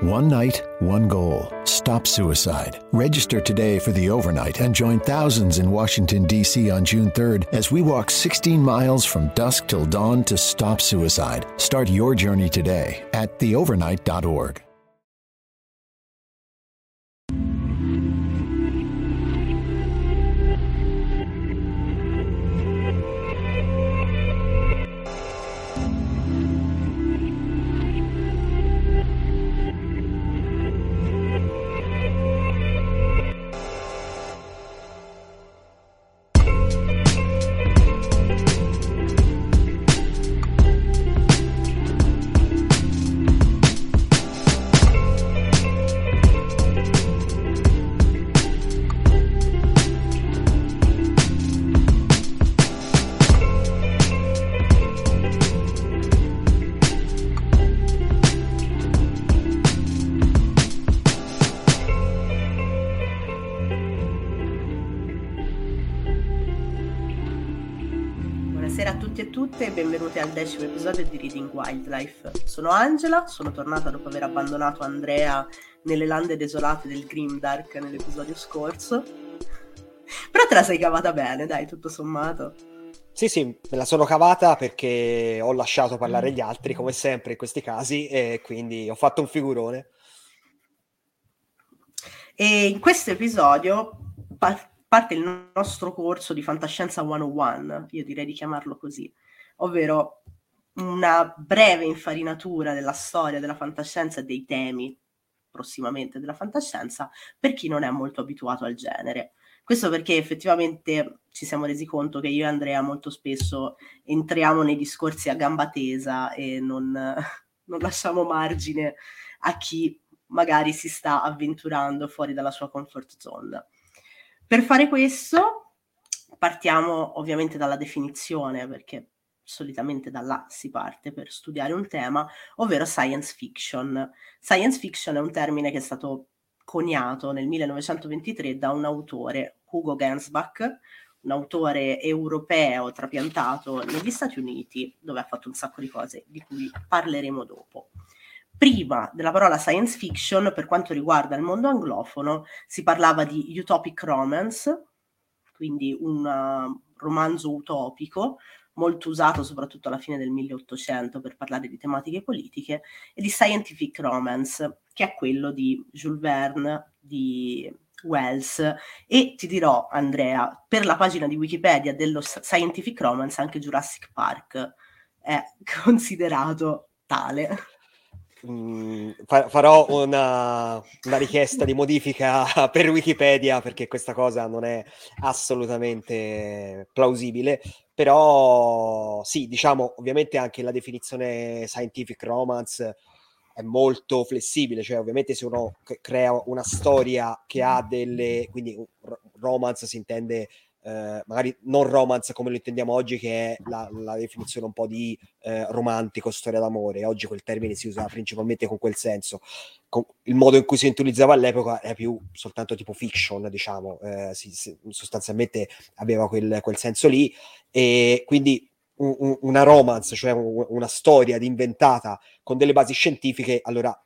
One night, one goal. Stop suicide. Register today for the overnight and join thousands in Washington, D.C. on June 3rd as we walk 16 miles from dusk till dawn to stop suicide. Start your journey today at theovernight.org. Wildlife. Sono Angela, sono tornata dopo aver abbandonato Andrea nelle lande desolate del Grimdark nell'episodio scorso. Però te la sei cavata bene, dai, tutto sommato. Sì, sì, me la sono cavata perché ho lasciato parlare gli altri, come sempre in questi casi, e quindi ho fatto un figurone. E in questo episodio par- parte il nostro corso di Fantascienza 101, io direi di chiamarlo così, ovvero una breve infarinatura della storia della fantascienza e dei temi prossimamente della fantascienza per chi non è molto abituato al genere. Questo perché effettivamente ci siamo resi conto che io e Andrea molto spesso entriamo nei discorsi a gamba tesa e non, non lasciamo margine a chi magari si sta avventurando fuori dalla sua comfort zone. Per fare questo partiamo ovviamente dalla definizione, perché solitamente da là si parte per studiare un tema, ovvero science fiction. Science fiction è un termine che è stato coniato nel 1923 da un autore, Hugo Gensbach, un autore europeo trapiantato negli Stati Uniti, dove ha fatto un sacco di cose di cui parleremo dopo. Prima della parola science fiction, per quanto riguarda il mondo anglofono, si parlava di utopic romance, quindi un uh, romanzo utopico, molto usato soprattutto alla fine del 1800 per parlare di tematiche politiche, e di scientific romance, che è quello di Jules Verne, di Wells. E ti dirò, Andrea, per la pagina di Wikipedia dello scientific romance, anche Jurassic Park è considerato tale. Mm, fa- farò una, una, richiesta di modifica per Wikipedia perché questa cosa non è assolutamente plausibile. Però sì, diciamo, ovviamente anche la definizione scientific romance è molto flessibile, cioè ovviamente se uno crea una storia che ha delle, quindi romance si intende eh, magari non romance come lo intendiamo oggi, che è la, la definizione un po' di eh, romantico, storia d'amore. Oggi quel termine si usa principalmente con quel senso. Con il modo in cui si utilizzava all'epoca era più soltanto tipo fiction, diciamo, eh, si, si, sostanzialmente aveva quel, quel senso lì. E quindi un, una romance, cioè un, una storia inventata con delle basi scientifiche, allora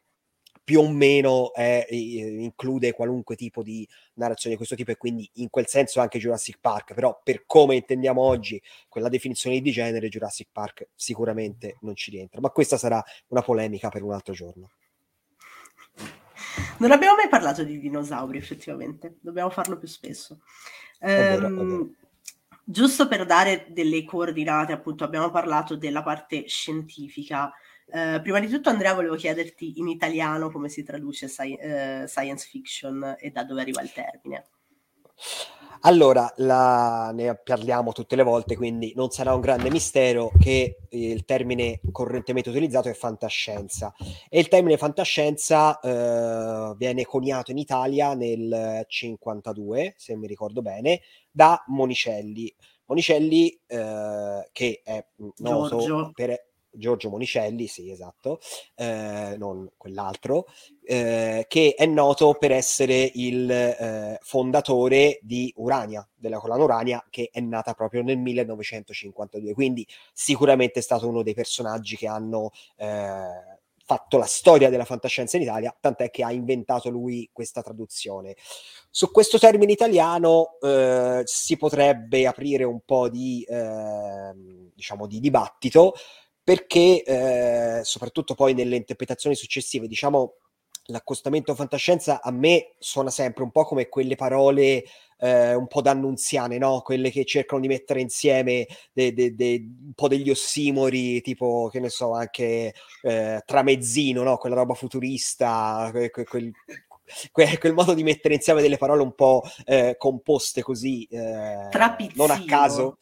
più o meno è, include qualunque tipo di narrazione di questo tipo e quindi in quel senso anche Jurassic Park, però per come intendiamo oggi quella definizione di genere Jurassic Park sicuramente non ci rientra, ma questa sarà una polemica per un altro giorno. Non abbiamo mai parlato di dinosauri effettivamente, dobbiamo farlo più spesso. È vero, è vero. Ehm, giusto per dare delle coordinate, appunto, abbiamo parlato della parte scientifica. Eh, prima di tutto, Andrea, volevo chiederti in italiano come si traduce sci- eh, science fiction e da dove arriva il termine. Allora, la, ne parliamo tutte le volte, quindi non sarà un grande mistero che il termine correntemente utilizzato è fantascienza. E il termine fantascienza eh, viene coniato in Italia nel 52, se mi ricordo bene, da Monicelli. Monicelli, eh, che è noto Giorgio. per Giorgio Monicelli, sì, esatto, eh, non quell'altro, eh, che è noto per essere il eh, fondatore di Urania, della collana Urania, che è nata proprio nel 1952. Quindi sicuramente è stato uno dei personaggi che hanno eh, fatto la storia della fantascienza in Italia, tant'è che ha inventato lui questa traduzione. Su questo termine italiano eh, si potrebbe aprire un po' di, eh, diciamo, di dibattito, perché eh, soprattutto poi nelle interpretazioni successive, diciamo, l'accostamento fantascienza a me suona sempre un po' come quelle parole eh, un po' d'annunziane, no? Quelle che cercano di mettere insieme de, de, de, un po' degli ossimori, tipo, che ne so, anche eh, tramezzino, no? Quella roba futurista, quel, quel, quel, quel, modo di mettere insieme delle parole un po' eh, composte così, eh, non a caso.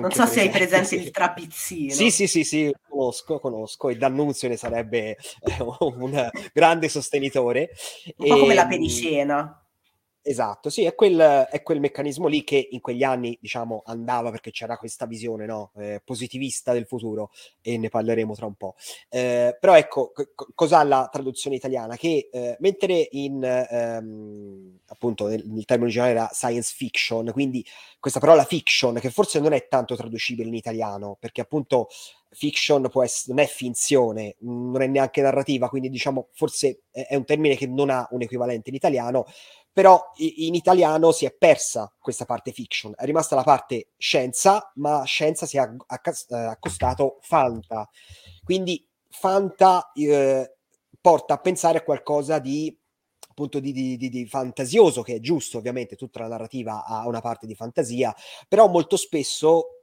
Non so se hai presente il trapizzino. Sì, sì, sì, sì, conosco, conosco e D'Annunzio ne sarebbe eh, un grande sostenitore. Un po' come la ehm, pericena. Esatto, sì, è quel, è quel, meccanismo lì che in quegli anni, diciamo, andava perché c'era questa visione no? eh, positivista del futuro e ne parleremo tra un po'. Eh, però ecco, c- cos'ha la traduzione italiana? Che eh, mentre in, ehm, appunto, nel, nel termine originale era science fiction, quindi questa parola fiction, che forse non è tanto traducibile in italiano, perché appunto fiction essere, non è finzione, non è neanche narrativa, quindi diciamo forse è, un termine che non ha un equivalente in italiano, però in italiano si è persa questa parte fiction, è rimasta la parte scienza, ma scienza si è eh, accostato fanta. Quindi fanta eh, porta a pensare a qualcosa di appunto di, di, di, fantasioso, che è giusto ovviamente, tutta la narrativa ha una parte di fantasia, però molto spesso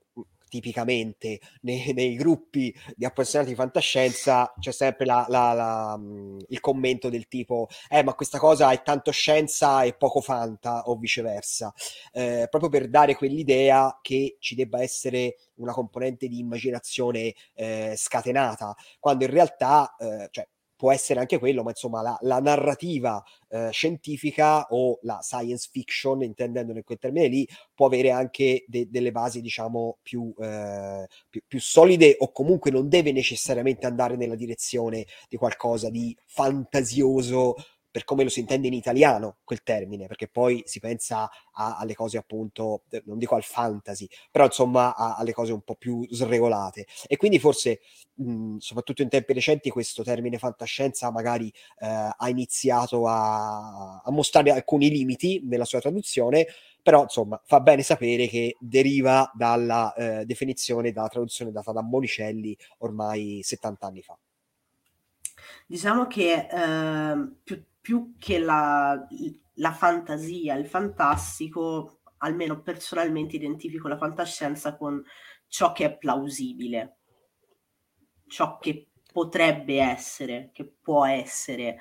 tipicamente nei, nei, gruppi di appassionati di fantascienza c'è sempre la, la, la, mm, il commento del tipo eh ma questa cosa è tanto scienza e poco fanta o viceversa. Eh, proprio per dare quell'idea che ci debba essere una componente di immaginazione eh, scatenata quando in realtà eh, cioè, può essere anche quello, ma insomma la, la narrativa eh, scientifica o la science fiction, intendendolo in quel termine lì, può avere anche de- delle basi, diciamo, più, eh, più, più, solide o comunque non deve necessariamente andare nella direzione di qualcosa di fantasioso per come lo si intende in italiano quel termine, perché poi si pensa a, alle cose appunto, non dico al fantasy, però insomma a, alle cose un po' più sregolate. E quindi forse, mh, soprattutto in tempi recenti, questo termine fantascienza magari eh, ha iniziato a, a mostrare alcuni limiti nella sua traduzione, però insomma fa bene sapere che deriva dalla eh, definizione, dalla traduzione data da Monicelli ormai 70 anni fa. Diciamo che eh, più più che la, la fantasia, il fantastico, almeno personalmente identifico la fantascienza con ciò che è plausibile, ciò che potrebbe essere, che può essere,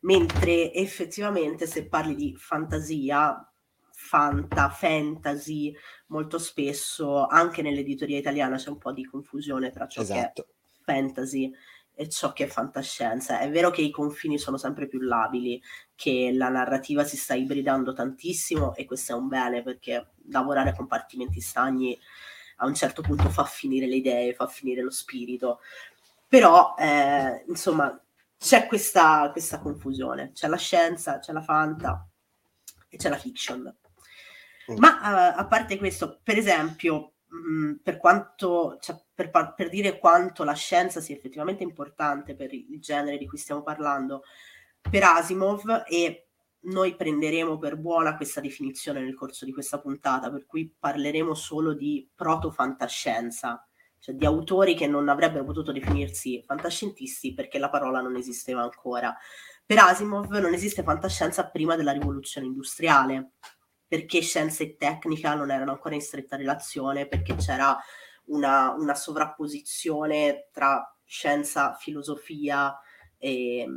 mentre effettivamente se parli di fantasia, fanta, fantasy, molto spesso anche nell'editoria italiana c'è un po' di confusione tra ciò esatto. che è esatto. fantasy e ciò che è fantascienza. È vero che i confini sono sempre più labili, che la narrativa si sta ibridando tantissimo e questo è un bene perché lavorare a compartimenti stagni a un certo punto fa finire le idee, fa finire lo spirito. Però, eh, insomma, c'è questa, questa confusione. C'è la scienza, c'è la fanta e c'è la fiction. Mm. Ma uh, a parte questo, per esempio, mh, per quanto, cioè, per, per, dire quanto la scienza sia effettivamente importante per il genere di cui stiamo parlando, per Asimov e noi prenderemo per buona questa definizione nel corso di questa puntata, per cui parleremo solo di proto-fantascienza, cioè di autori che non avrebbero potuto definirsi fantascientisti perché la parola non esisteva ancora. Per Asimov non esiste fantascienza prima della rivoluzione industriale, perché scienza e tecnica non erano ancora in stretta relazione, perché c'era una, una sovrapposizione tra scienza, filosofia, e,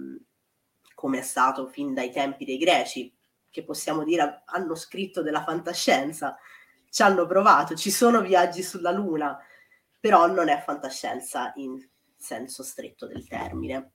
come è stato fin dai tempi dei greci, che possiamo dire hanno scritto della fantascienza, ci hanno provato, ci sono viaggi sulla Luna, però non è fantascienza in senso stretto del termine.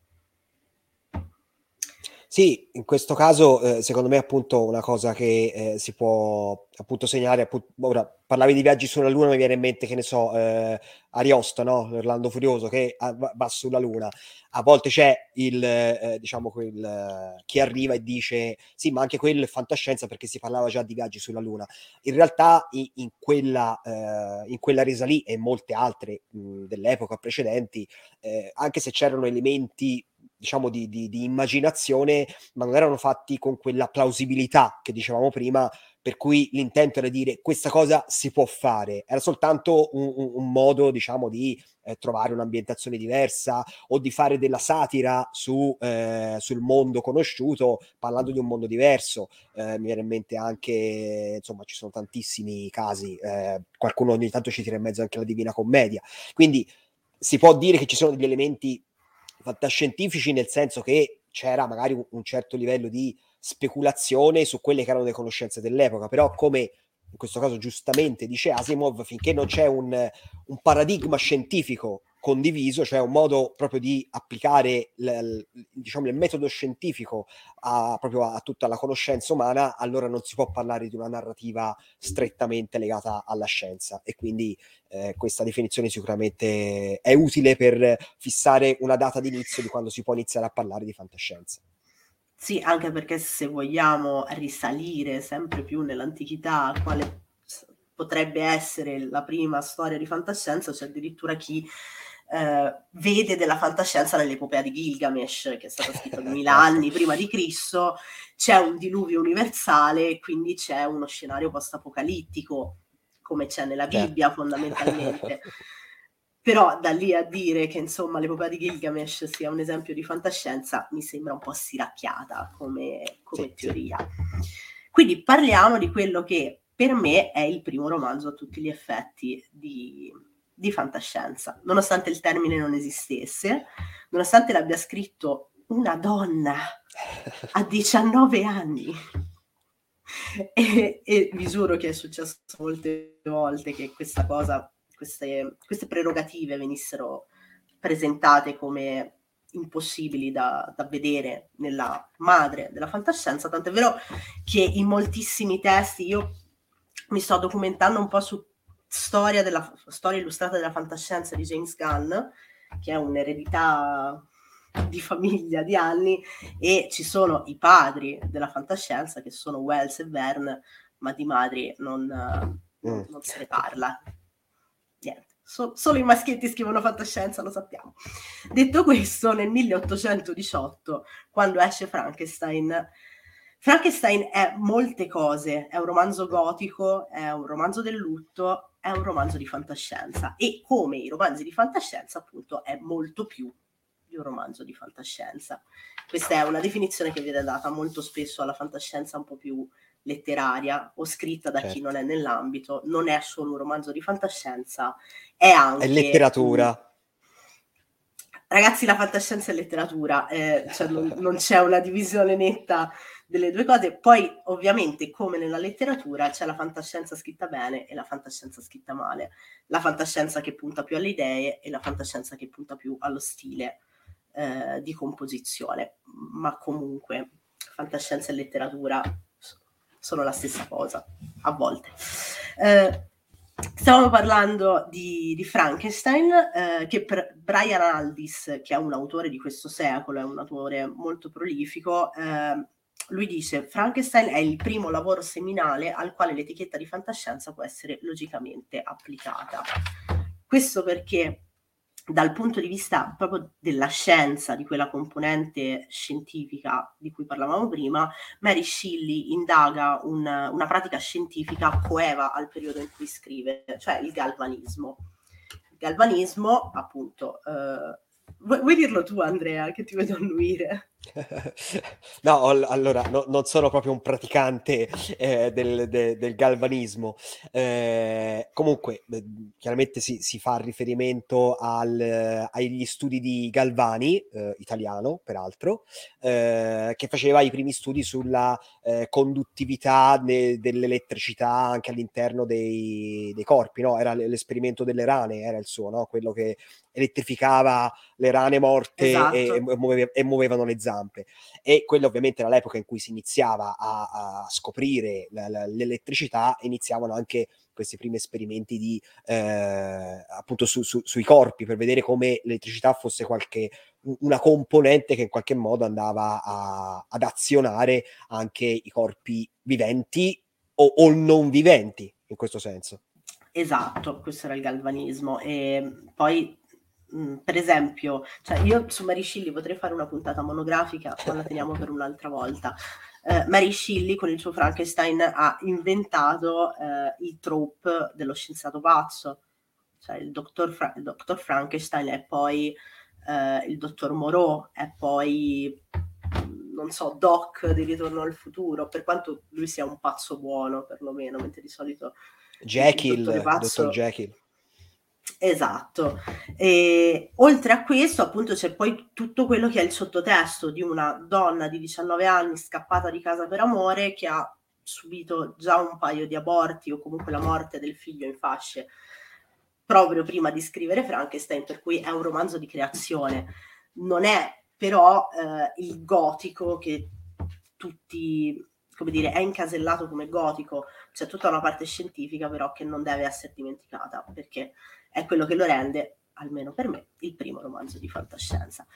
Sì, in questo caso eh, secondo me appunto una cosa che eh, si può appunto segnare, appunto, ora parlavi di viaggi sulla Luna, mi viene in mente che ne so, eh, Ariosto, no? L'Orlando Furioso che va sulla Luna, a volte c'è il, eh, diciamo, quel, chi arriva e dice sì, ma anche quello è fantascienza perché si parlava già di viaggi sulla Luna. In realtà in, in quella, eh, in quella resa lì e molte altre mh, dell'epoca precedenti, eh, anche se c'erano elementi diciamo di, di, di, immaginazione, ma non erano fatti con quella plausibilità che dicevamo prima, per cui l'intento era dire questa cosa si può fare, era soltanto un, un, un modo, diciamo, di eh, trovare un'ambientazione diversa o di fare della satira su, eh, sul mondo conosciuto, parlando di un mondo diverso. Eh, mi viene in mente anche, insomma, ci sono tantissimi casi, eh, qualcuno ogni tanto ci tira in mezzo anche la Divina Commedia. Quindi si può dire che ci sono degli elementi fantascientifici nel senso che c'era magari un, certo livello di speculazione su quelle che erano le conoscenze dell'epoca, però come in questo caso giustamente dice Asimov, finché non c'è un, un paradigma scientifico condiviso, cioè un modo proprio di applicare l, diciamo, il metodo scientifico a, proprio a tutta la conoscenza umana, allora non si può parlare di una narrativa strettamente legata alla scienza e quindi eh, questa definizione sicuramente è utile per fissare una data di inizio di quando si può iniziare a parlare di fantascienza. Sì, anche perché se vogliamo risalire sempre più nell'antichità, quale potrebbe essere la prima storia di fantascienza, c'è addirittura chi eh, vede della fantascienza nell'epopea di Gilgamesh, che è stata scritta duemila anni prima di Cristo, c'è un diluvio universale, quindi c'è uno scenario post-apocalittico, come c'è nella certo. Bibbia fondamentalmente. Però da lì a dire che insomma l'epopea di Gilgamesh sia un esempio di fantascienza mi sembra un po' stiracchiata come, come sì, teoria. Sì. Quindi parliamo di quello che per me è il primo romanzo a tutti gli effetti di, di fantascienza, nonostante il termine non esistesse, nonostante l'abbia scritto una donna a 19 anni. E, e vi giuro che è successo molte volte che questa cosa queste, queste prerogative venissero presentate come impossibili da, da, vedere nella madre della fantascienza, tant'è vero che in moltissimi testi io mi sto documentando un po' su storia, della, storia illustrata della fantascienza di James Gunn, che è un'eredità di famiglia di anni, e ci sono i padri della fantascienza che sono Wells e Verne, ma di madri non, mm. non se ne parla niente, so, solo i maschietti scrivono fantascienza, lo sappiamo. Detto questo, nel 1818, quando esce Frankenstein, Frankenstein è molte cose, è un romanzo gotico, è un romanzo del lutto, è un romanzo di fantascienza e come i romanzi di fantascienza appunto è molto più di un romanzo di fantascienza. Questa è una definizione che viene data molto spesso alla fantascienza un po' più letteraria o scritta da certo. chi non è nell'ambito, non è solo un romanzo di fantascienza, è anche... È letteratura. Ragazzi, la fantascienza è letteratura, eh, cioè non, non, c'è una divisione netta delle due cose. Poi, ovviamente, come nella letteratura, c'è la fantascienza scritta bene e la fantascienza scritta male. La fantascienza che punta più alle idee e la fantascienza che punta più allo stile eh, di composizione. Ma comunque, fantascienza e letteratura sono la stessa cosa, a volte. Eh, stavamo parlando di, di Frankenstein, eh, che per Brian Aldiss, che è un autore di questo secolo, è un autore molto prolifico, eh, lui dice Frankenstein è il primo lavoro seminale al quale l'etichetta di fantascienza può essere logicamente applicata. Questo perché dal punto di vista proprio della scienza, di quella componente scientifica di cui parlavamo prima, Mary Shelley indaga un, una pratica scientifica coeva al periodo in cui scrive, cioè il galvanismo. Il galvanismo, appunto, eh, vuoi, vuoi dirlo tu Andrea, che ti vedo annuire? no, allora no, non sono proprio un praticante eh, del, de, del, galvanismo. Eh, comunque, chiaramente si, si, fa riferimento al, agli studi di Galvani, eh, italiano peraltro, eh, che faceva i primi studi sulla eh, conduttività ne, dell'elettricità anche all'interno dei, dei corpi. No? Era l'esperimento delle rane, era il suo, no? quello che elettrificava le rane morte esatto. e, e, muoveva, e muovevano le zanne zampe. E quella ovviamente era l'epoca in cui si iniziava a, a scoprire la, la, l'elettricità, iniziavano anche questi primi esperimenti di, eh, appunto su, su, sui corpi per vedere come l'elettricità fosse qualche, una componente che in qualche modo andava a, ad azionare anche i corpi viventi o, o non viventi in questo senso. Esatto, questo era il galvanismo. E poi, mh, per esempio, cioè io su Mary Shelley potrei fare una puntata monografica, ma la teniamo per un'altra volta. Uh, Mary Shelley con il suo Frankenstein ha inventato uh, il trope dello scienziato pazzo, cioè il dottor, Fra- il dottor Frankenstein e poi uh, il dottor Moreau e poi non so, Doc di Ritorno al futuro, per quanto lui sia un pazzo buono perlomeno, mentre di solito Jekyll, il pazzo... dottor Jekyll. Esatto. E oltre a questo, appunto, c'è poi tutto quello che è il sottotesto di una donna di 19 anni scappata di casa per amore che ha subito già un paio di aborti o comunque la morte del figlio in fasce proprio prima di scrivere Frankenstein, per cui è un romanzo di creazione. Non è però eh, il gotico che tutti come dire, è incasellato come gotico, c'è tutta una parte scientifica però che non deve essere dimenticata, perché è quello che lo rende, almeno per me, il primo romanzo di fantascienza.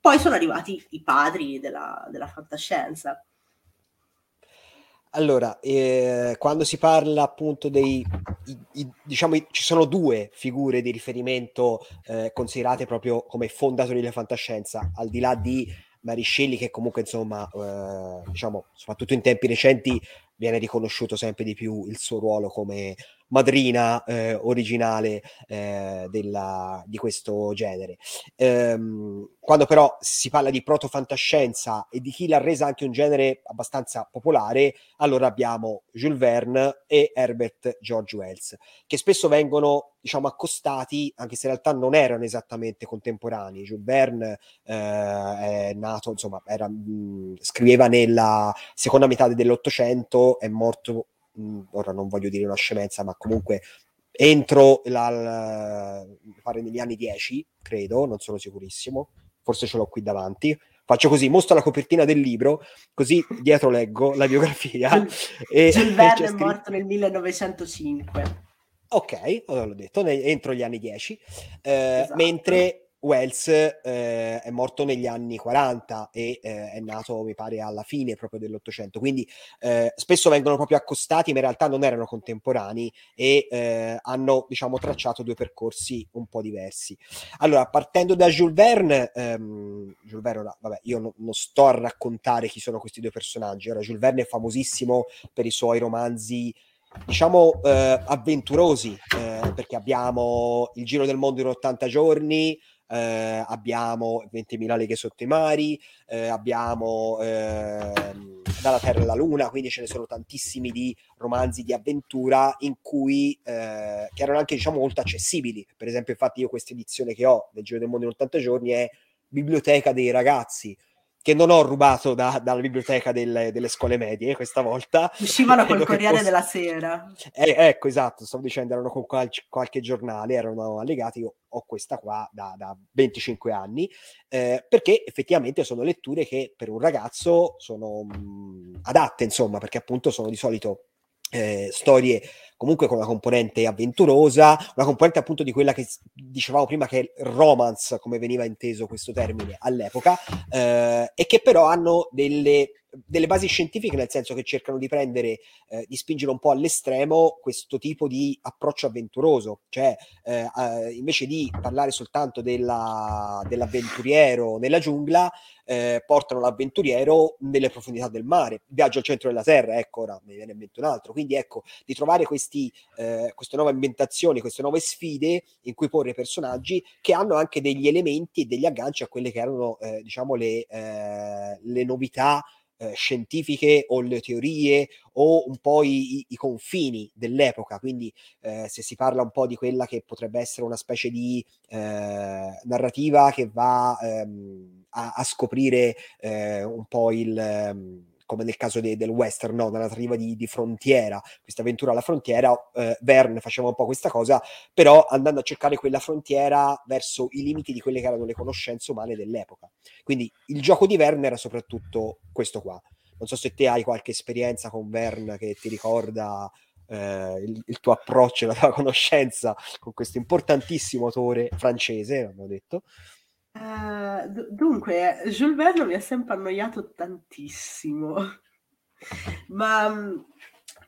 Poi sono arrivati i padri della, della fantascienza. Allora, eh, quando si parla appunto dei, i, i, diciamo, ci sono due figure di riferimento eh, considerate proprio come fondatori della fantascienza, al di là di Mariscelli che comunque insomma eh, diciamo soprattutto in tempi recenti viene riconosciuto sempre di più il suo ruolo come madrina eh, originale eh, della, di questo genere. Ehm, quando però si parla di protofantascienza e di chi l'ha resa anche un genere abbastanza popolare, allora abbiamo Jules Verne e Herbert George Wells, che spesso vengono diciamo accostati, anche se in realtà non erano esattamente contemporanei. Jules Verne eh, è nato, insomma, era, mh, scriveva nella seconda metà dell'Ottocento, è morto ora non voglio dire una scemenza, ma comunque entro la, la, pare negli anni 10, credo, non sono sicurissimo, forse ce l'ho qui davanti. Faccio così, mostro la copertina del libro, così dietro leggo la biografia. e, Jules Verne è morto nel 1905. Ok, allora l'ho detto, entro gli anni 10, eh, esatto. mentre Wells eh, è morto negli anni 40 e eh, è nato, mi pare, alla fine proprio dell'Ottocento. Quindi eh, spesso vengono proprio accostati, ma in realtà non erano contemporanei e eh, hanno, diciamo, tracciato due percorsi un po' diversi. Allora, partendo da Jules Verne, ehm, Jules Verne, vabbè, io no, non sto a raccontare chi sono questi due personaggi. Ora, Jules Verne è famosissimo per i suoi romanzi diciamo eh, avventurosi eh, perché abbiamo il giro del mondo in 80 giorni eh, abbiamo 20.000 leghe sotto i mari, eh, abbiamo eh, Dalla Terra alla Luna, quindi ce ne sono tantissimi di romanzi di avventura in cui, eh, che erano anche diciamo molto accessibili. Per esempio, infatti io questa edizione che ho del Giro del Mondo in 80 giorni è Biblioteca dei ragazzi, che non ho rubato da, dalla biblioteca delle, delle, scuole medie questa volta. Uscivano col Corriere fosse... della Sera. Eh, ecco, esatto, stavo dicendo, erano con qual- qualche giornale, erano allegati, io ho questa qua da, da 25 anni, eh, perché effettivamente sono letture che per un ragazzo sono mh, mm, adatte, insomma, perché appunto sono di solito eh, storie comunque con una componente avventurosa, una componente appunto di quella che dicevamo prima che è romance, come veniva inteso questo termine all'epoca, eh, e che però hanno delle delle basi scientifiche, nel senso che cercano di prendere, eh, di spingere un po' all'estremo questo tipo di approccio avventuroso, cioè eh, eh, invece di parlare soltanto della, dell'avventuriero nella giungla, eh, portano l'avventuriero nelle profondità del mare, viaggio al centro della terra, ecco, ora mi viene in mente un altro, quindi ecco, di trovare questi, eh, queste nuove ambientazioni, queste nuove sfide in cui porre personaggi che hanno anche degli elementi e degli agganci a quelle che erano, eh, diciamo, le, le novità eh, scientifiche o le teorie o un po' i, i confini dell'epoca, quindi eh, se si parla un po' di quella che potrebbe essere una specie di eh, narrativa che va ehm, a, a, scoprire eh, un po' il... Ehm, come nel caso de- del western, no? una narrativa di, di frontiera, questa avventura alla frontiera, eh, Verne faceva un po' questa cosa, però andando a cercare quella frontiera verso i limiti di quelle che erano le conoscenze umane dell'epoca. Quindi il gioco di Verne era soprattutto questo qua. Non so se te hai qualche esperienza con Verne che ti ricorda eh, il, il, tuo approccio, la tua conoscenza con questo importantissimo autore francese, abbiamo detto. Uh, d- dunque, Jules Verne mi ha sempre annoiato tantissimo, ma mm,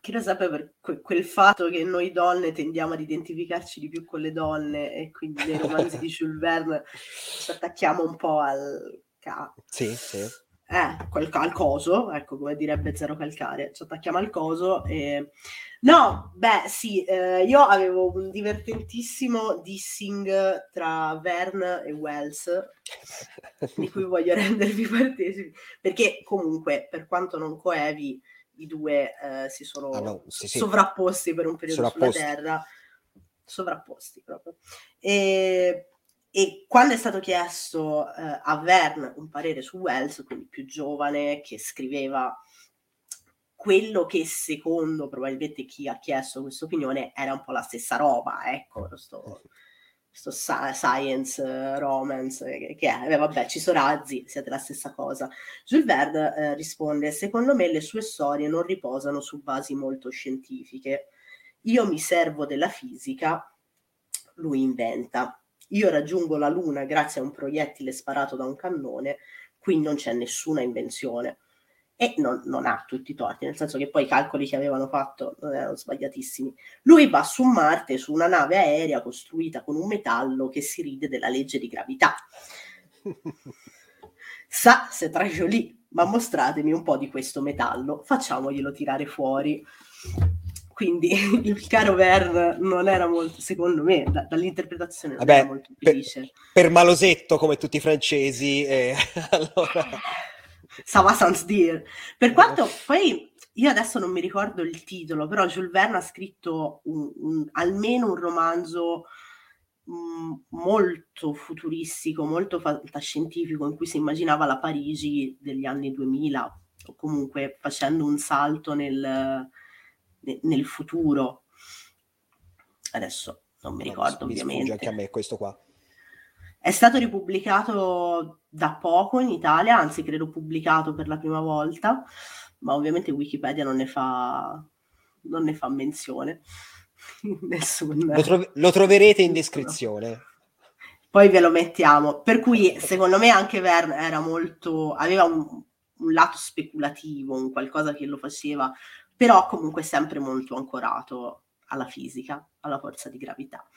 chi lo sapeva per que- quel fatto che noi donne tendiamo ad identificarci di più con le donne e quindi nei romanzi di Jules Verne ci attacchiamo un po' al... Ca- sì, sì eh, quel, al coso, ecco come direbbe Zero Calcare, ci attacchiamo al coso e... No, beh sì, eh, io avevo un divertentissimo dissing tra Verne e Wells, di cui voglio rendervi partecipi, perché comunque, per quanto non coevi, i due eh, si sono ah, no, sì, sì. sovrapposti per un periodo sulla Terra, sovrapposti proprio. E e quando è stato chiesto eh, a Verne un parere su Wells, quindi più giovane, che scriveva quello che secondo probabilmente chi ha chiesto questa opinione era un po' la stessa roba, ecco, questo, questo science uh, romance, che, che è, vabbè, ci sono razzi, siete la stessa cosa. Jules Verne eh, risponde, secondo me le sue storie non riposano su basi molto scientifiche. Io mi servo della fisica, lui inventa. Io raggiungo la Luna grazie a un proiettile sparato da un cannone, qui non c'è nessuna invenzione. E non, non, ha tutti i torti, nel senso che poi i calcoli che avevano fatto non erano sbagliatissimi. Lui va su Marte su una nave aerea costruita con un metallo che si ride della legge di gravità. Sa se tragio lì, ma mostratemi un po' di questo metallo, facciamoglielo tirare fuori. Quindi il caro Ver non era molto, secondo me, da, dall'interpretazione non Vabbè, era molto felice. Per, per, malosetto come tutti i francesi, eh, allora... Sava sans dire. Per quanto poi io adesso non mi ricordo il titolo, però Jules Verne ha scritto un, un, almeno un romanzo mh, mm, molto futuristico, molto fantascientifico, in cui si immaginava la Parigi degli anni 2000, o comunque facendo un salto nel nel futuro. Adesso non mi ricordo mi ovviamente. anche a me questo qua. È stato ripubblicato da poco in Italia, anzi credo pubblicato per la prima volta, ma ovviamente Wikipedia non ne fa, non ne fa menzione. Nessun... Lo, tro- lo, troverete in descrizione. Poi ve lo mettiamo. Per cui secondo me anche Verne era molto... aveva un, un lato speculativo, un qualcosa che lo faceva però comunque sempre molto ancorato alla fisica, alla forza di gravità.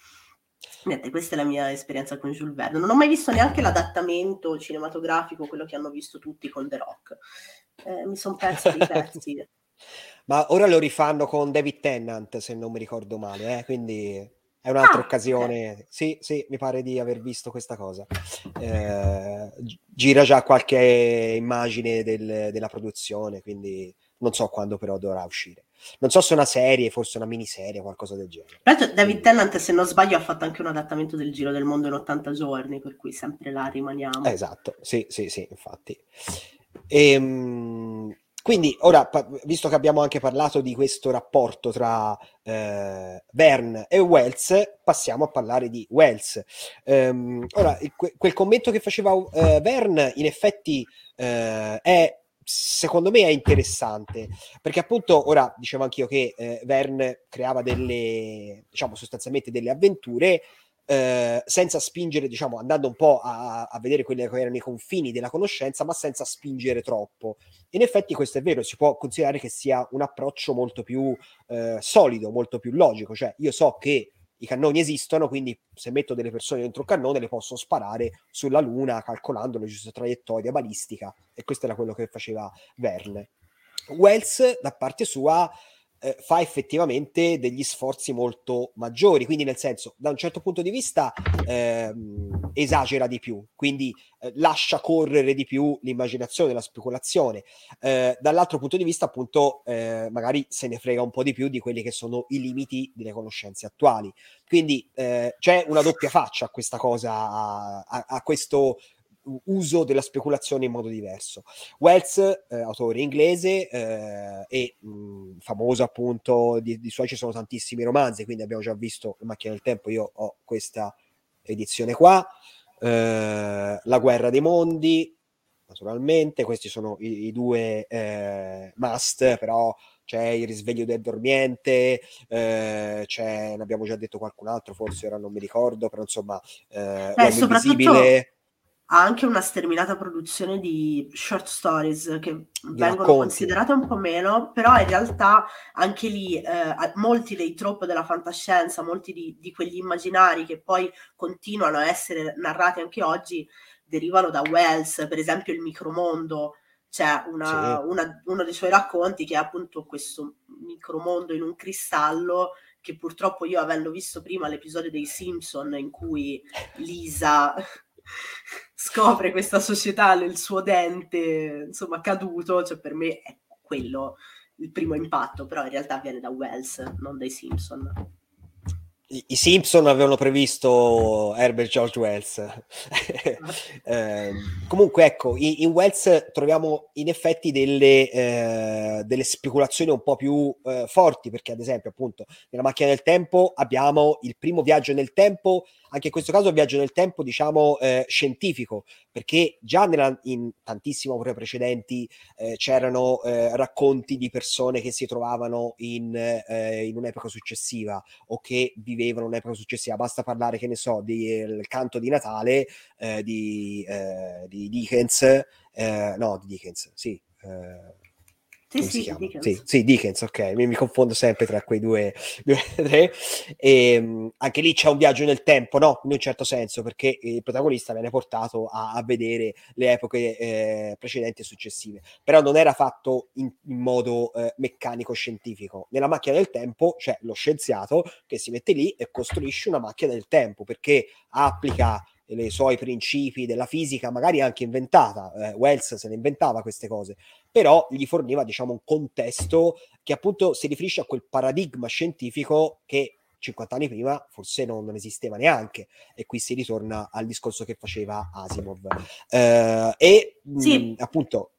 Niente, questa è la mia esperienza con Jules Verne. Non ho mai visto neanche l'adattamento cinematografico, quello che hanno visto tutti con The Rock. Eh, mi sono perso dei pezzi. Ma ora lo rifanno con David Tennant, se non mi ricordo male, eh? quindi è un'altra ah, occasione. Okay. Sì, sì, mi pare di aver visto questa cosa. Eh, gira già qualche immagine del, della produzione, quindi non so quando però dovrà uscire. Non so se una serie, forse una miniserie, qualcosa del genere. Tra l'altro David Tennant, se non sbaglio, ha fatto anche un adattamento del Giro del Mondo in 80 giorni, per cui sempre là rimaniamo. Esatto, sì, sì, sì, infatti. Ehm, quindi ora, visto che abbiamo anche parlato di questo rapporto tra eh, Verne e Wells, passiamo a parlare di Wells. Ehm, ora, que- quel commento che faceva eh, Verne in effetti eh, è secondo me è interessante perché appunto ora dicevo anch'io che eh, Verne creava delle diciamo sostanzialmente delle avventure eh, senza spingere diciamo andando un po' a, a, vedere quelli che erano i confini della conoscenza ma senza spingere troppo. In effetti questo è vero si può considerare che sia un approccio molto più eh, solido molto più logico. Cioè io so che i cannoni esistono, quindi se metto delle persone dentro un cannone le posso sparare sulla Luna calcolando la giusta traiettoria balistica e questo era quello che faceva Verne. Wells, da parte sua, eh, fa effettivamente degli sforzi molto maggiori, quindi nel senso, da un certo punto di vista ehm, esagera di più, quindi eh, lascia correre di più l'immaginazione, la speculazione, eh, dall'altro punto di vista appunto eh, magari se ne frega un po' di più di quelli che sono i limiti delle conoscenze attuali. Quindi eh, c'è una doppia faccia a questa cosa, a, a, a questo uso della speculazione in modo diverso. Wells, eh, autore inglese eh, e mh, famoso appunto, di, di suoi ci sono tantissimi romanzi, quindi abbiamo già visto La macchina del tempo, io ho questa edizione qua, eh, La guerra dei mondi, naturalmente, questi sono i, i due eh, must, però c'è il risveglio del dormiente, eh, c'è, ne abbiamo già detto qualcun altro, forse ora non mi ricordo, però insomma, eh, Beh, invisibile ha anche una sterminata produzione di short stories che di vengono racconti. considerate un po' meno, però in realtà anche lì eh, molti dei troppi della fantascienza, molti di, di, quegli immaginari che poi continuano a essere narrati anche oggi, derivano da Wells, per esempio il micromondo, c'è una, sì. una, uno dei suoi racconti che è appunto questo micromondo in un cristallo che purtroppo io avendo visto prima l'episodio dei Simpson in cui Lisa scopre questa società nel suo dente insomma caduto, cioè per me è quello il primo impatto, però in realtà viene da Wells, non dai Simpson i, Simpson avevano previsto Herbert George Wells. eh, comunque, ecco, in, in, Wells troviamo in effetti delle, eh, delle speculazioni un po' più eh, forti, perché ad esempio, appunto, nella macchina del tempo abbiamo il primo viaggio nel tempo anche in questo caso il viaggio nel tempo, diciamo, eh, scientifico, perché già nella, in tantissime opere precedenti eh, c'erano eh, racconti di persone che si trovavano in, eh, in, un'epoca successiva o che vivevano un'epoca successiva. Basta parlare, che ne so, del canto di Natale eh, di, eh, di, Dickens, no, di Dickens, sì. Sì, sì, Dickens. Sì, sì, Dickens, ok, mi, mi, confondo sempre tra quei due, due tre. E, ehm, anche lì c'è un viaggio nel tempo, no? In un certo senso, perché il protagonista viene portato a, a vedere le epoche eh, precedenti e successive, però non era fatto in, in modo eh, meccanico-scientifico. Nella macchina del tempo c'è lo scienziato che si mette lì e costruisce una macchina del tempo, perché applica i suoi principi della fisica, magari anche inventata, eh, Wells se ne inventava queste cose, però gli forniva diciamo un contesto che appunto si riferisce a quel paradigma scientifico che 50 anni prima forse non, non, esisteva neanche. E qui si ritorna al discorso che faceva Asimov. Eh, e sì. mh, appunto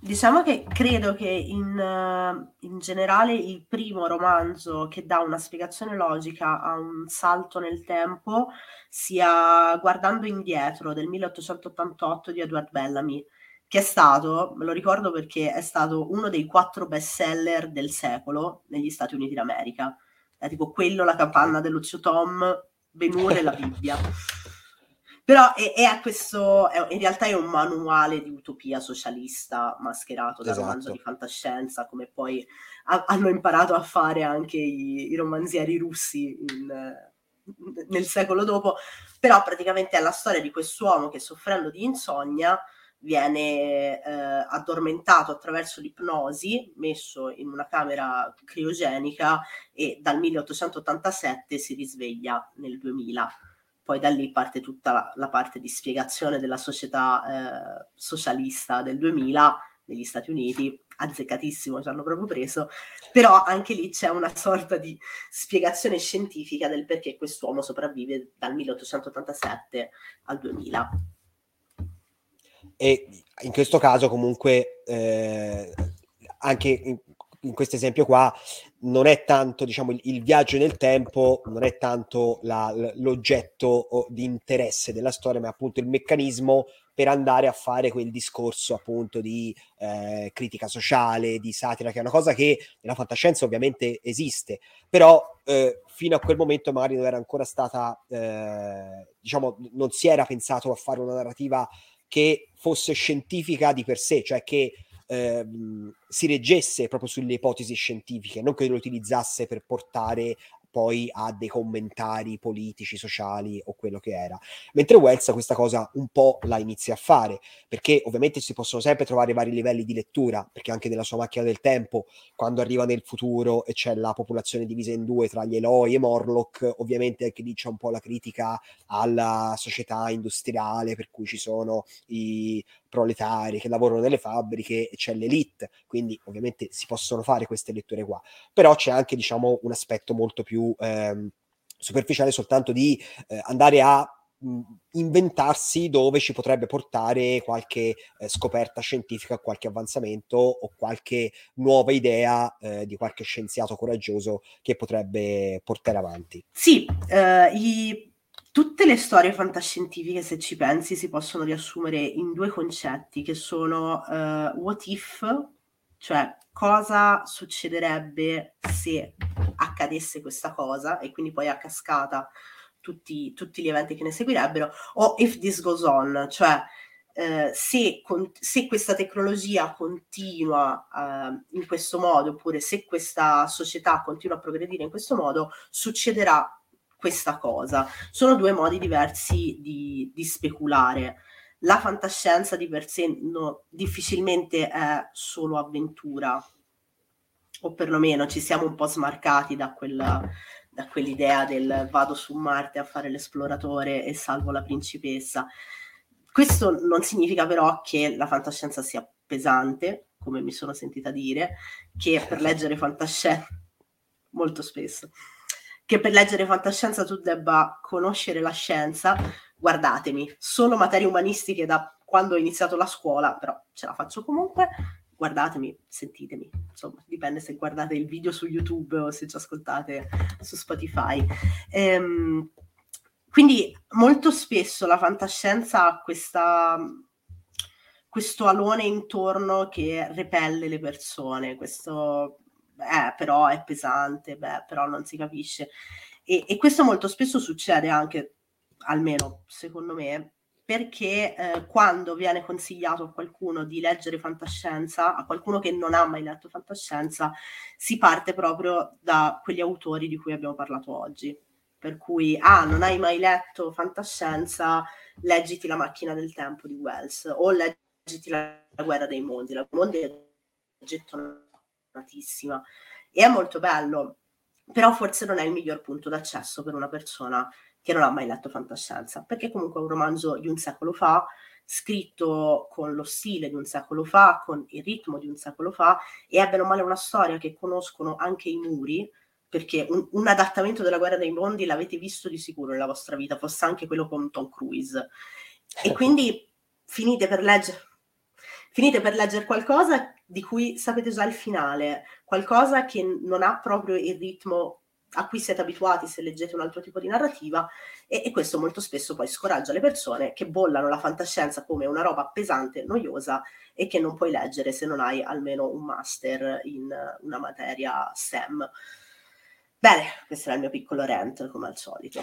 Diciamo che credo che in, in, generale il primo romanzo che dà una spiegazione logica a un salto nel tempo sia Guardando indietro del 1888 di Edward Bellamy, che è stato, me lo ricordo perché è stato uno dei quattro bestseller del secolo negli Stati Uniti d'America. È tipo quello, la capanna dello zio Tom, Benure e la Bibbia. Però è, è a questo, è, in realtà è un manuale di utopia socialista mascherato da esatto. romanzo di fantascienza, come poi a, hanno imparato a fare anche i, i romanzieri russi in, nel secolo dopo. Però praticamente è la storia di quest'uomo che soffrendo di insonnia viene eh, addormentato attraverso l'ipnosi, messo in una camera criogenica e dal 1887 si risveglia nel 2000 poi da lì parte tutta la, la parte di spiegazione della società eh, socialista del 2000 negli Stati Uniti, azzeccatissimo, ci hanno proprio preso, però anche lì c'è una sorta di spiegazione scientifica del perché quest'uomo sopravvive dal 1887 al 2000. E in questo caso comunque eh, anche in, in questo esempio qua non è tanto diciamo il, il, viaggio nel tempo non è tanto la, l'oggetto di interesse della storia ma appunto il meccanismo per andare a fare quel discorso appunto di eh, critica sociale di satira che è una cosa che nella fantascienza ovviamente esiste. Però eh, fino a quel momento magari non era ancora stata eh, diciamo non si era pensato a fare una narrativa che fosse scientifica di per sé cioè che ehm, si reggesse proprio sulle ipotesi scientifiche, non che lo utilizzasse per portare poi a dei commentari politici, sociali o quello che era. Mentre Wells questa cosa un po' la inizia a fare, perché ovviamente si possono sempre trovare vari livelli di lettura, perché anche nella sua macchina del tempo, quando arriva nel futuro e c'è la popolazione divisa in due tra gli Eloi e Morlock, ovviamente anche lì c'è un po' la critica alla società industriale, per cui ci sono i proletari che lavorano nelle fabbriche e c'è l'elite, quindi ovviamente si possono fare queste letture qua, però c'è anche diciamo un aspetto molto più ehm, superficiale soltanto di eh, andare a inventarsi dove ci potrebbe portare qualche eh, scoperta scientifica, qualche avanzamento o qualche nuova idea eh, di qualche scienziato coraggioso che potrebbe portare avanti. Sì, eh, i, tutte le storie fantascientifiche, se ci pensi, si possono riassumere in due concetti che sono eh, what if, cioè cosa succederebbe se accadesse questa cosa e quindi poi a cascata tutti, tutti gli eventi che ne seguirebbero, o if this goes on, cioè eh, se, con, se, questa tecnologia continua eh, in questo modo, oppure se questa società continua a progredire in questo modo, succederà questa cosa. Sono due modi diversi di, di speculare. La fantascienza di per sé no, difficilmente è solo avventura, o perlomeno ci siamo un po' smarcati da quella da quell'idea del vado su Marte a fare l'esploratore e salvo la principessa. Questo non significa però che la fantascienza sia pesante, come mi sono sentita dire, che per leggere fantascienza molto spesso che per leggere fantascienza tu debba conoscere la scienza, guardatemi, solo materie umanistiche da quando ho iniziato la scuola, però ce la faccio comunque, guardatemi, sentitemi, insomma, dipende se guardate il video su YouTube o se ci ascoltate su Spotify. Ehm, quindi molto spesso la fantascienza ha questa, questo alone intorno che repelle le persone, questo eh, però è pesante, beh, però non si capisce. E, e questo molto spesso succede anche, almeno secondo me, perché eh, quando viene consigliato a qualcuno di leggere fantascienza, a qualcuno che non ha mai letto fantascienza, si parte proprio da quegli autori di cui abbiamo parlato oggi. Per cui, ah, non hai mai letto fantascienza, leggiti La macchina del tempo di Wells o leggiti La, guerra dei mondi. La mondi è gettonatissima e è molto bello, però forse non è il miglior punto d'accesso per una persona che non ha mai letto fantascienza, perché comunque è un romanzo di un secolo fa, scritto con lo stile di un secolo fa, con il ritmo di un secolo fa, e è bene o male una storia che conoscono anche i muri, perché un, un, adattamento della guerra dei mondi l'avete visto di sicuro nella vostra vita, fosse anche quello con Tom Cruise. E quindi finite per leggere finite per leggere qualcosa di cui sapete già il finale, qualcosa che non ha proprio il ritmo a cui siete abituati se leggete un altro tipo di narrativa e, e, questo molto spesso poi scoraggia le persone che bollano la fantascienza come una roba pesante, noiosa e che non puoi leggere se non hai almeno un master in una materia STEM. Bene, questo era il mio piccolo rant, come al solito.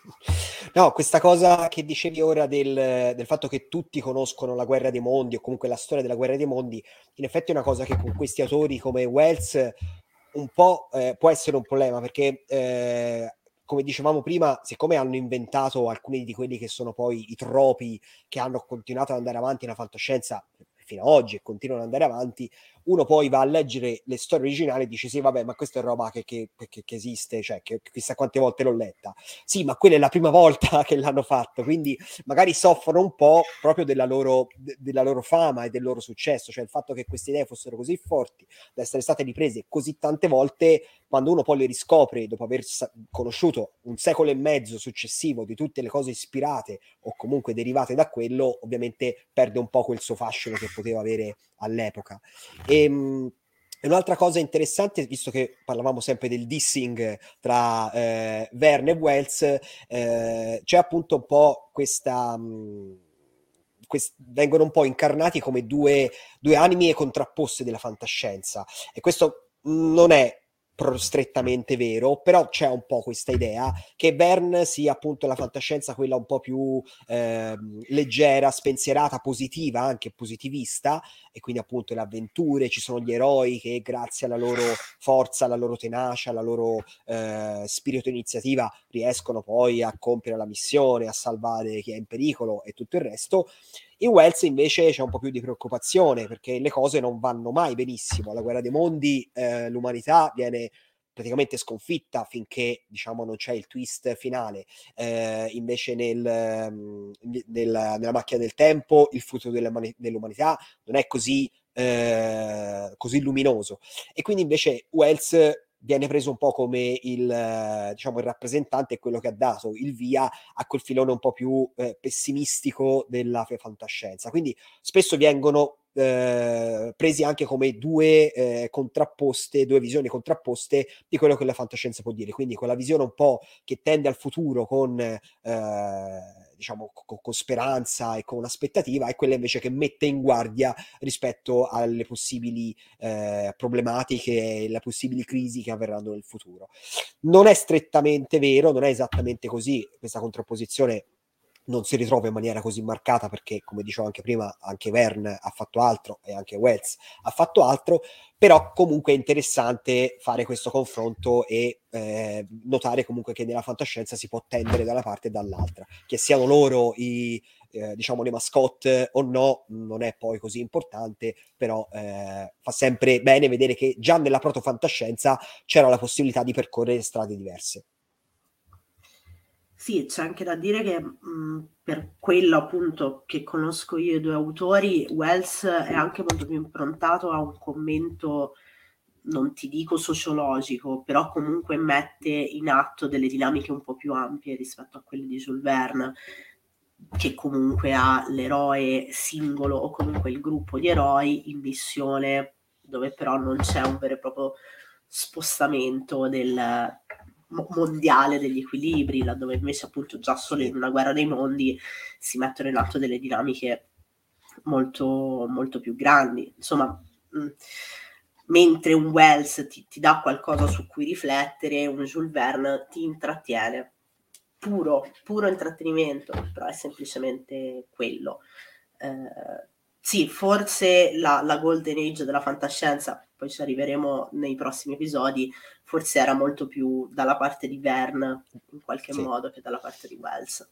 no, questa cosa che dicevi ora del, del, fatto che tutti conoscono la guerra dei mondi o comunque la storia della guerra dei mondi, in effetti è una cosa che con questi autori come Wells un po' eh, può essere un problema perché eh, come dicevamo prima, siccome hanno inventato alcuni di quelli che sono poi i tropi che hanno continuato ad andare avanti nella fantascienza fino ad oggi e continuano ad andare avanti, uno poi va a leggere le storie originali e dice sì vabbè ma questa è roba che, che, che, che esiste, cioè che chissà quante volte l'ho letta. Sì, ma quella è la prima volta che l'hanno fatto, quindi magari soffrono un po' proprio della loro, de, della loro fama e del loro successo, cioè il fatto che queste idee fossero così forti da essere state riprese così tante volte, quando uno poi le riscopre dopo aver sa- conosciuto un secolo e mezzo successivo di tutte le cose ispirate o comunque derivate da quello, ovviamente perde un po' quel suo fascino che poteva avere all'epoca. E, ehm, un'altra cosa interessante, visto che parlavamo sempre del dissing tra eh, Verne e Wells, eh, c'è appunto un po' questa... Mh, mm, quest- vengono un po' incarnati come due, due anime contrapposte della fantascienza e questo non è strettamente vero, però c'è un po' questa idea che Bern sia appunto la fantascienza quella un po' più eh, leggera, spensierata, positiva, anche positivista, e quindi appunto le avventure, ci sono gli eroi che grazie alla loro forza, alla loro tenacia, alla loro eh, spirito iniziativa riescono poi a compiere la missione, a salvare chi è in pericolo e tutto il resto. In Wells invece c'è un po' più di preoccupazione perché le cose non vanno mai benissimo. La guerra dei mondi, eh, l'umanità viene praticamente sconfitta finché diciamo non c'è il twist finale. Eh, invece nel, ehm, nel, nella macchina del tempo il futuro dell'umanità non è così, eh, così luminoso. E quindi invece Wells viene preso un po' come il, diciamo, il rappresentante e quello che ha dato il via a quel filone un po' più eh, pessimistico della fantascienza. Quindi spesso vengono eh, presi anche come due eh, contrapposte, due visioni contrapposte di quello che la fantascienza può dire. Quindi quella visione un po' che tende al futuro con, eh, diciamo, con, con speranza e con aspettativa, e quella invece che mette in guardia rispetto alle possibili eh, problematiche e le possibili crisi che avverranno nel futuro. Non è strettamente vero, non è esattamente così questa contrapposizione non si ritrova in maniera così marcata perché, come dicevo anche prima, anche Vern ha fatto altro e anche Wells ha fatto altro, però comunque è interessante fare questo confronto e eh, notare comunque che nella fantascienza si può tendere da una parte e dall'altra, che siano loro i, eh, diciamo le mascotte o no, non è poi così importante, però eh, fa sempre bene vedere che già nella proto-fantascienza c'era la possibilità di percorrere strade diverse. Sì, c'è anche da dire che mh, per quello appunto che conosco io i due autori, Wells è anche molto più improntato a un commento, non ti dico sociologico, però comunque mette in atto delle dinamiche un po' più ampie rispetto a quelle di Jules Verne, che comunque ha l'eroe singolo o comunque il gruppo di eroi in missione, dove però non c'è un vero e proprio spostamento del mondiale degli equilibri, laddove invece appunto già solo in una guerra dei mondi si mettono in atto delle dinamiche molto, molto più grandi. Insomma, mh, mentre un Wells ti, ti, dà qualcosa su cui riflettere, un Jules Verne ti intrattiene. Puro, puro intrattenimento, però è semplicemente quello. Eh, sì, forse la, la golden age della fantascienza poi ci arriveremo nei prossimi episodi, forse era molto più dalla parte di Verne in qualche sì. modo che dalla parte di Wells.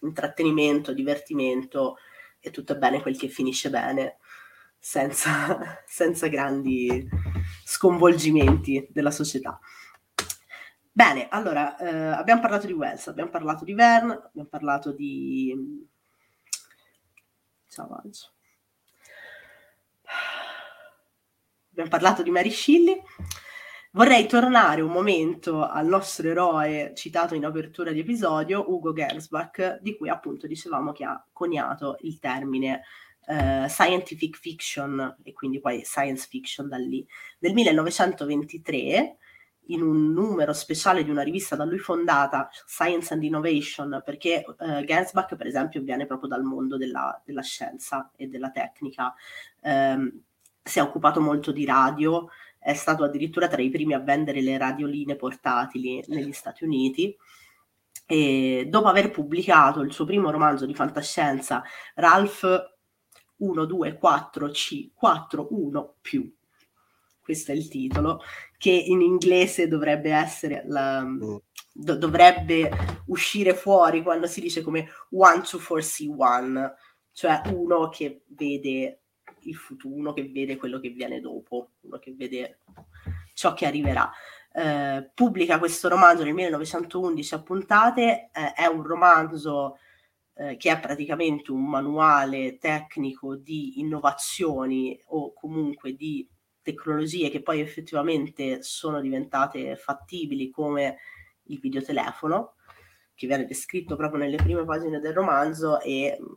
Intrattenimento, divertimento e tutto è bene quel che finisce bene, senza, senza grandi sconvolgimenti della società. Bene, allora eh, abbiamo parlato di Wells, abbiamo parlato di Verne, abbiamo parlato di... Ciao, abbiamo parlato di Mary Shelley. Vorrei tornare un momento al nostro eroe citato in apertura di episodio, Ugo Gersbach, di cui appunto dicevamo che ha coniato il termine eh, scientific fiction e quindi poi science fiction da lì. Nel 1923, in un numero speciale di una rivista da lui fondata, Science and Innovation, perché eh, Gersbach, per esempio, viene proprio dal mondo della, della scienza e della tecnica. Um, si è occupato molto di radio, è stato addirittura tra i primi a vendere le radioline portatili negli Stati Uniti. E dopo aver pubblicato il suo primo romanzo di fantascienza, Ralph 124C41 più, questo è il titolo, che in inglese dovrebbe essere la, mm. do, dovrebbe uscire fuori quando si dice come 124C1, cioè uno che vede il futuro, uno che vede quello che viene dopo, uno che vede ciò che arriverà. Eh, pubblica questo romanzo nel 1911 a puntate, eh, è un romanzo eh, che è praticamente un manuale tecnico di innovazioni o comunque di tecnologie che poi effettivamente sono diventate fattibili come il videotelefono, che viene descritto proprio nelle prime pagine del romanzo e mm,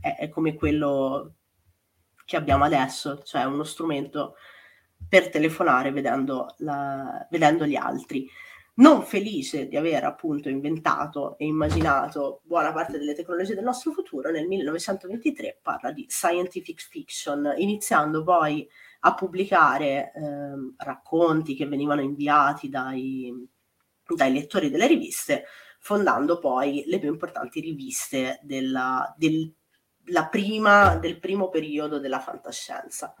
è, è come quello che abbiamo adesso, cioè uno strumento per telefonare vedendo, la, vedendo gli altri. Non felice di aver appunto inventato e immaginato buona parte delle tecnologie del nostro futuro, nel 1923 parla di scientific fiction, iniziando poi a pubblicare eh, racconti che venivano inviati dai, dai lettori delle riviste, fondando poi le più importanti riviste della, del la prima del primo periodo della fantascienza.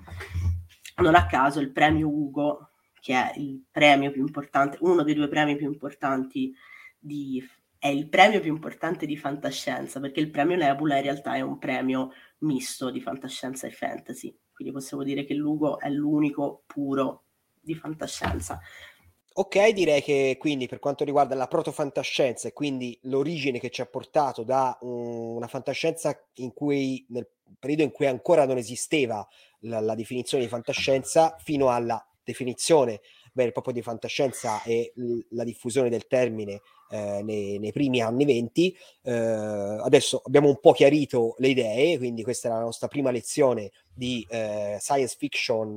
Non a caso il premio Ugo, che è il premio più importante, uno dei due premi più importanti di è il premio più importante di fantascienza, perché il premio Nebula in realtà è un premio misto di fantascienza e fantasy. Quindi possiamo dire che l'Ugo è l'unico puro di fantascienza. Ok, direi che quindi per quanto riguarda la protofantascienza e quindi l'origine che ci ha portato da um, una fantascienza in cui nel periodo in cui ancora non esisteva la, la definizione di fantascienza fino alla definizione vero e proprio di fantascienza e l- la diffusione del termine eh, nei, nei, primi anni 20. Eh, adesso abbiamo un po' chiarito le idee, quindi questa è la nostra prima lezione di eh, Science Fiction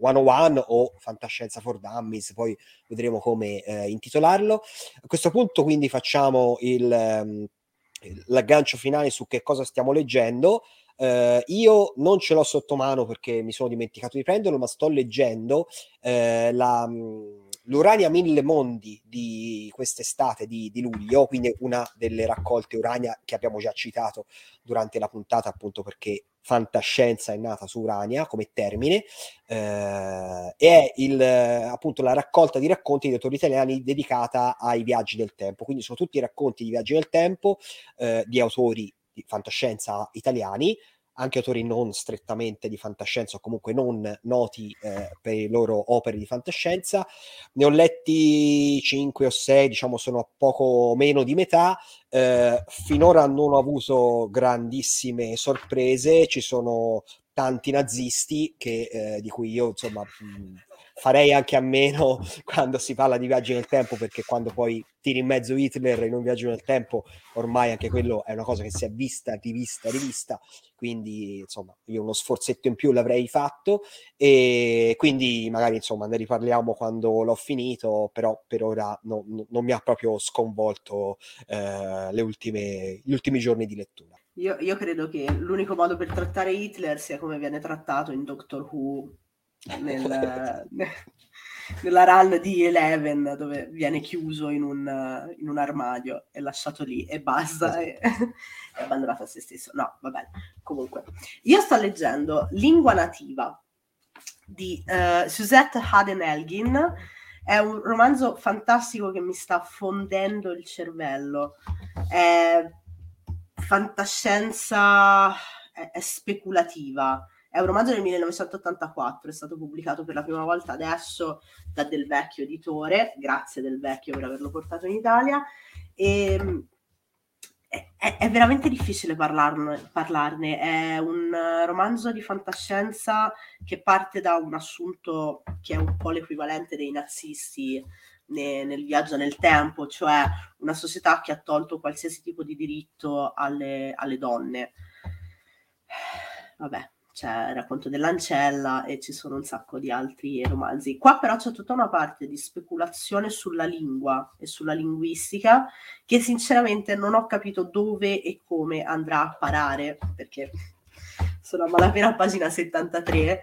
101 eh, o Fantascienza for Dummies, poi vedremo come eh, intitolarlo. A questo punto quindi facciamo il... Um, l'aggancio finale su che cosa stiamo leggendo. Uh, io non ce l'ho sotto mano perché mi sono dimenticato di prenderlo, ma sto leggendo uh, la, l'Urania Mille Mondi di quest'estate di, di, luglio, quindi una delle raccolte Urania che abbiamo già citato durante la puntata, appunto perché fantascienza è nata su Urania come termine, eh, è il, appunto la raccolta di racconti di autori italiani dedicata ai viaggi del tempo. Quindi sono tutti racconti di viaggi del tempo eh, di autori di fantascienza italiani, anche autori non strettamente di fantascienza o comunque non noti eh, per le loro opere di fantascienza. Ne ho letti 5 o 6, diciamo sono poco meno di metà. Eh, finora non ho avuto grandissime sorprese, ci sono tanti nazisti che, eh, di cui io insomma mh, farei anche a meno quando si parla di viaggi nel tempo, perché quando poi tiri in mezzo Hitler in un viaggio nel tempo, ormai anche quello è una cosa che si è vista, rivista, rivista, quindi insomma io uno sforzetto in più l'avrei fatto e quindi magari insomma ne riparliamo quando l'ho finito, però per ora no, no, non mi ha proprio sconvolto eh, le ultime, gli ultimi giorni di lettura. Io, io credo che l'unico modo per trattare Hitler sia come viene trattato in Doctor Who nel, nella run di Eleven dove viene chiuso in un, in un armadio e lasciato lì e basta e, è abbandonato a se stesso. No, va bene. Comunque, io sto leggendo Lingua nativa di uh, Suzette Haden Elgin. È un romanzo fantastico che mi sta fondendo il cervello. È fantascienza, è, è speculativa è un romanzo del 1984, è stato pubblicato per la prima volta adesso da Del Vecchio editore, grazie Del Vecchio per averlo portato in Italia. E, ehm, è, è, veramente difficile parlarne, parlarne, È un romanzo di fantascienza che parte da un assunto che è un po' l'equivalente dei nazisti ne, nel viaggio nel tempo, cioè una società che ha tolto qualsiasi tipo di diritto alle, alle donne. Vabbè, c'è il racconto dell'ancella e ci sono un sacco di altri romanzi. Qua però c'è tutta una parte di speculazione sulla lingua e sulla linguistica che sinceramente non ho capito dove e come andrà a parare, perché sono a malapena a pagina 73.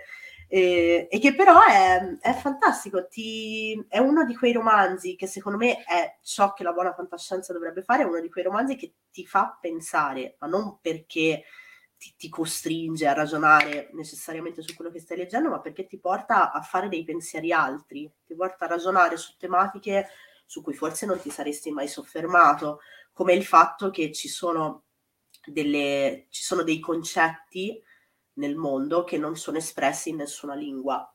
E, e che però è, è fantastico, ti, è uno di quei romanzi che secondo me è ciò che la buona fantascienza dovrebbe fare, è uno di quei romanzi che ti fa pensare, ma non perché ti, ti, costringe a ragionare necessariamente su quello che stai leggendo, ma perché ti porta a fare dei pensieri altri, ti porta a ragionare su tematiche su cui forse non ti saresti mai soffermato, come il fatto che ci sono, delle, ci sono dei concetti nel mondo che non sono espressi in nessuna lingua,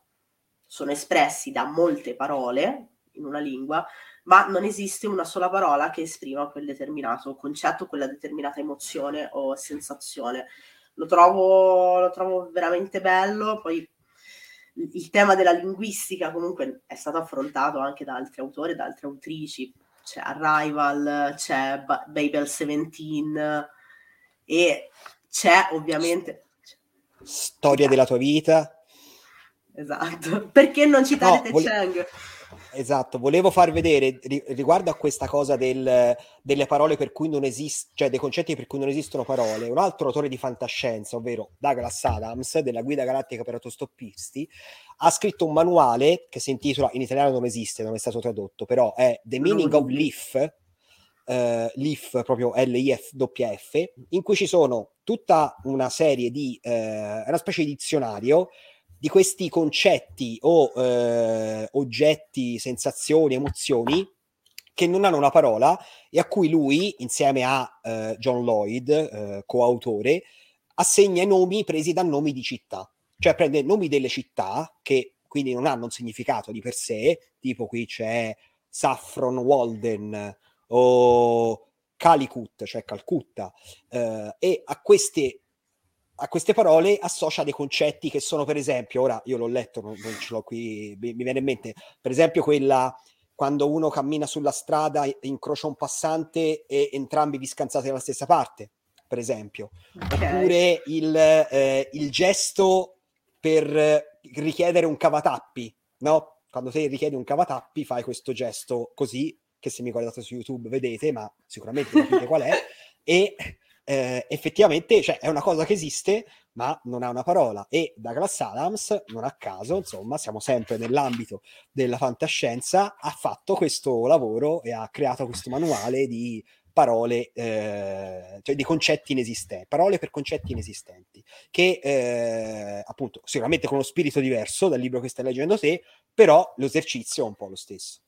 sono espressi da molte parole in una lingua, ma non esiste una sola parola che esprima quel determinato concetto, quella determinata emozione o sensazione lo trovo, lo trovo veramente bello. Poi il tema della linguistica comunque è stato affrontato anche da altri autori, da altre autrici. C'è Arrival, c'è ba- Babel 17 e c'è ovviamente... Storia della tua vita. Esatto. Perché non citare no, Te vole... Chang? Esatto, volevo far vedere riguardo a questa cosa del, delle parole per cui non esistono, cioè dei concetti per cui non esistono parole, un altro autore di fantascienza, ovvero Douglas Adams, della Guida Galattica per Autostoppisti, ha scritto un manuale che si intitola, in italiano non esiste, non è stato tradotto, però è The Meaning of Leaf, Uh, Leaf, proprio L-I-F-W-F, in cui ci sono tutta una serie di, uh, una specie di dizionario di questi concetti o eh, oggetti, sensazioni, emozioni che non hanno una parola e a cui lui, insieme a eh, John Lloyd, eh, coautore, assegna i nomi presi da nomi di città. Cioè prende nomi delle città che quindi non hanno un significato di per sé, tipo qui c'è Saffron Walden o Calicut, cioè Calcutta, eh, e a queste a queste parole associa dei concetti che sono, per esempio, ora io l'ho letto, non, non ce l'ho qui, mi, mi viene in mente, per esempio quella quando uno cammina sulla strada, incrocia un passante e entrambi vi scansate dalla stessa parte, per esempio. Okay. Oppure il, eh, il, gesto per richiedere un cavatappi, no? Quando te richiedi un cavatappi fai questo gesto così, che se mi guardate su YouTube vedete, ma sicuramente capite qual è, e eh, effettivamente cioè, è una cosa che esiste, ma non ha una parola. E Douglas Adams, non a caso, insomma, siamo sempre nell'ambito della fantascienza, ha fatto questo lavoro e ha creato questo manuale di parole, eh, cioè di concetti inesistenti, parole per concetti inesistenti, che eh, appunto sicuramente con uno spirito diverso dal libro che stai leggendo te, però l'esercizio è un po' lo stesso.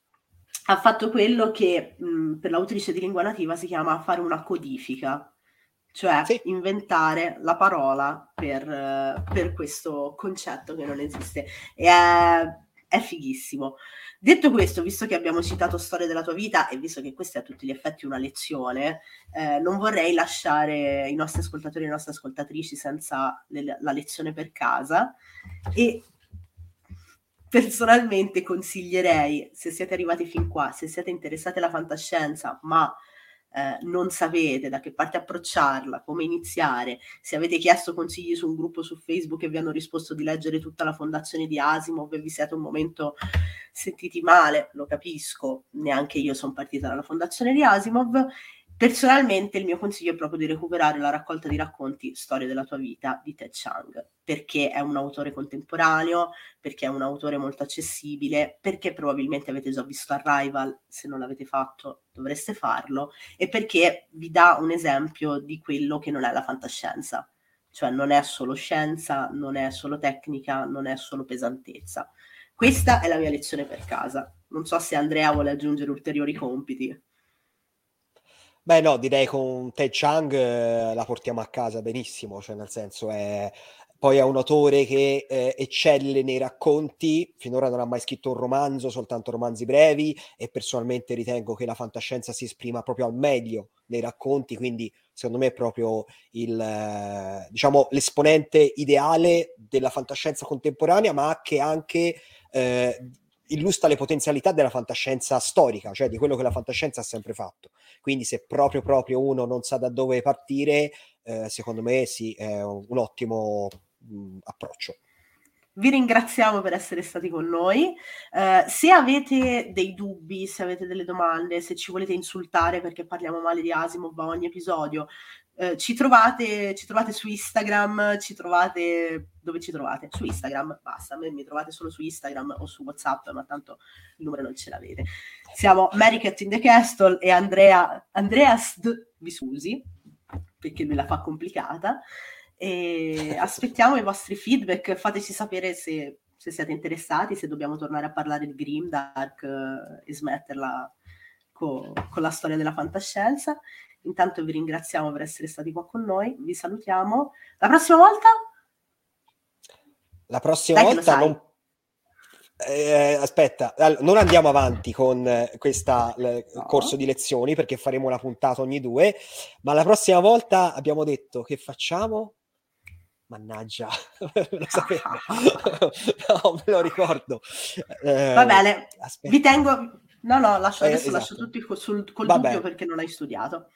Ha fatto quello che mh, per l'autrice di lingua nativa si chiama fare una codifica, cioè sì. inventare la parola per, per, questo concetto che non esiste. E è, è, fighissimo. Detto questo, visto che abbiamo citato Storia della tua vita e visto che questa è a tutti gli effetti una lezione, eh, non vorrei lasciare i nostri ascoltatori e le nostre ascoltatrici senza le, la lezione per casa e personalmente consiglierei, se siete arrivati fin qua, se siete interessati alla fantascienza, ma eh, non sapete da che parte approcciarla, come iniziare, se avete chiesto consigli su un gruppo su Facebook e vi hanno risposto di leggere tutta la fondazione di Asimov e vi siete un momento sentiti male, lo capisco, neanche io sono partita dalla fondazione di Asimov Personalmente il mio consiglio è proprio di recuperare la raccolta di racconti Storia della tua vita di Ted Chiang, perché è un autore contemporaneo, perché è un autore molto accessibile, perché probabilmente avete già visto Arrival, se non l'avete fatto dovreste farlo, e perché vi dà un esempio di quello che non è la fantascienza, cioè non è solo scienza, non è solo tecnica, non è solo pesantezza. Questa è la mia lezione per casa. Non so se Andrea vuole aggiungere ulteriori compiti. Beh, no, direi con Ted Chang eh, la portiamo a casa benissimo, cioè nel senso è poi è un autore che eh, eccelle nei racconti, finora non ha mai scritto un romanzo, soltanto romanzi brevi e personalmente ritengo che la fantascienza si esprima proprio al meglio nei racconti, quindi secondo me è proprio il, eh, diciamo, l'esponente ideale della fantascienza contemporanea, ma che anche eh, illustra le potenzialità della fantascienza storica, cioè di quello che la fantascienza ha sempre fatto. Quindi se proprio proprio uno non sa da dove partire, eh, secondo me sì, è un, ottimo mh, approccio. Vi ringraziamo per essere stati con noi. Uh, se avete dei dubbi, se avete delle domande, se ci volete insultare perché parliamo male di Asimov a ogni episodio, uh, ci, trovate, ci trovate su Instagram, ci trovate... Dove ci trovate? Su Instagram, basta. Mi trovate solo su Instagram o su WhatsApp, ma tanto il numero non ce l'avete. Siamo Mary Cat in the Castle e Andrea, Andreas D. Visusi, perché me la fa complicata e aspettiamo i vostri feedback, fateci sapere se, se, siete interessati, se dobbiamo tornare a parlare di Grimdark eh, e smetterla co- con la storia della fantascienza. Intanto vi ringraziamo per essere stati qua con noi, vi salutiamo. La prossima volta? La prossima Dai volta non... Eh, aspetta, non andiamo avanti con questo no. corso di lezioni perché faremo una puntata ogni due, ma la prossima volta abbiamo detto che facciamo Mannaggia, lo sapevo. no, me lo ricordo. Eh, Va bene, aspetta. vi tengo... No, no, lascio, eh, adesso esatto. lascio tutti sul, col dubbio perché non hai studiato.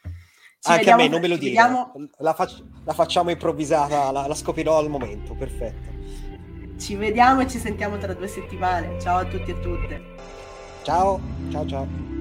Ci Anche a me, non me lo dire. Vediamo... La, fac- la, facciamo improvvisata, la, la scoprirò al momento, perfetto. Ci vediamo e ci sentiamo tra due settimane. Ciao a tutti e tutte. Ciao, ciao, ciao.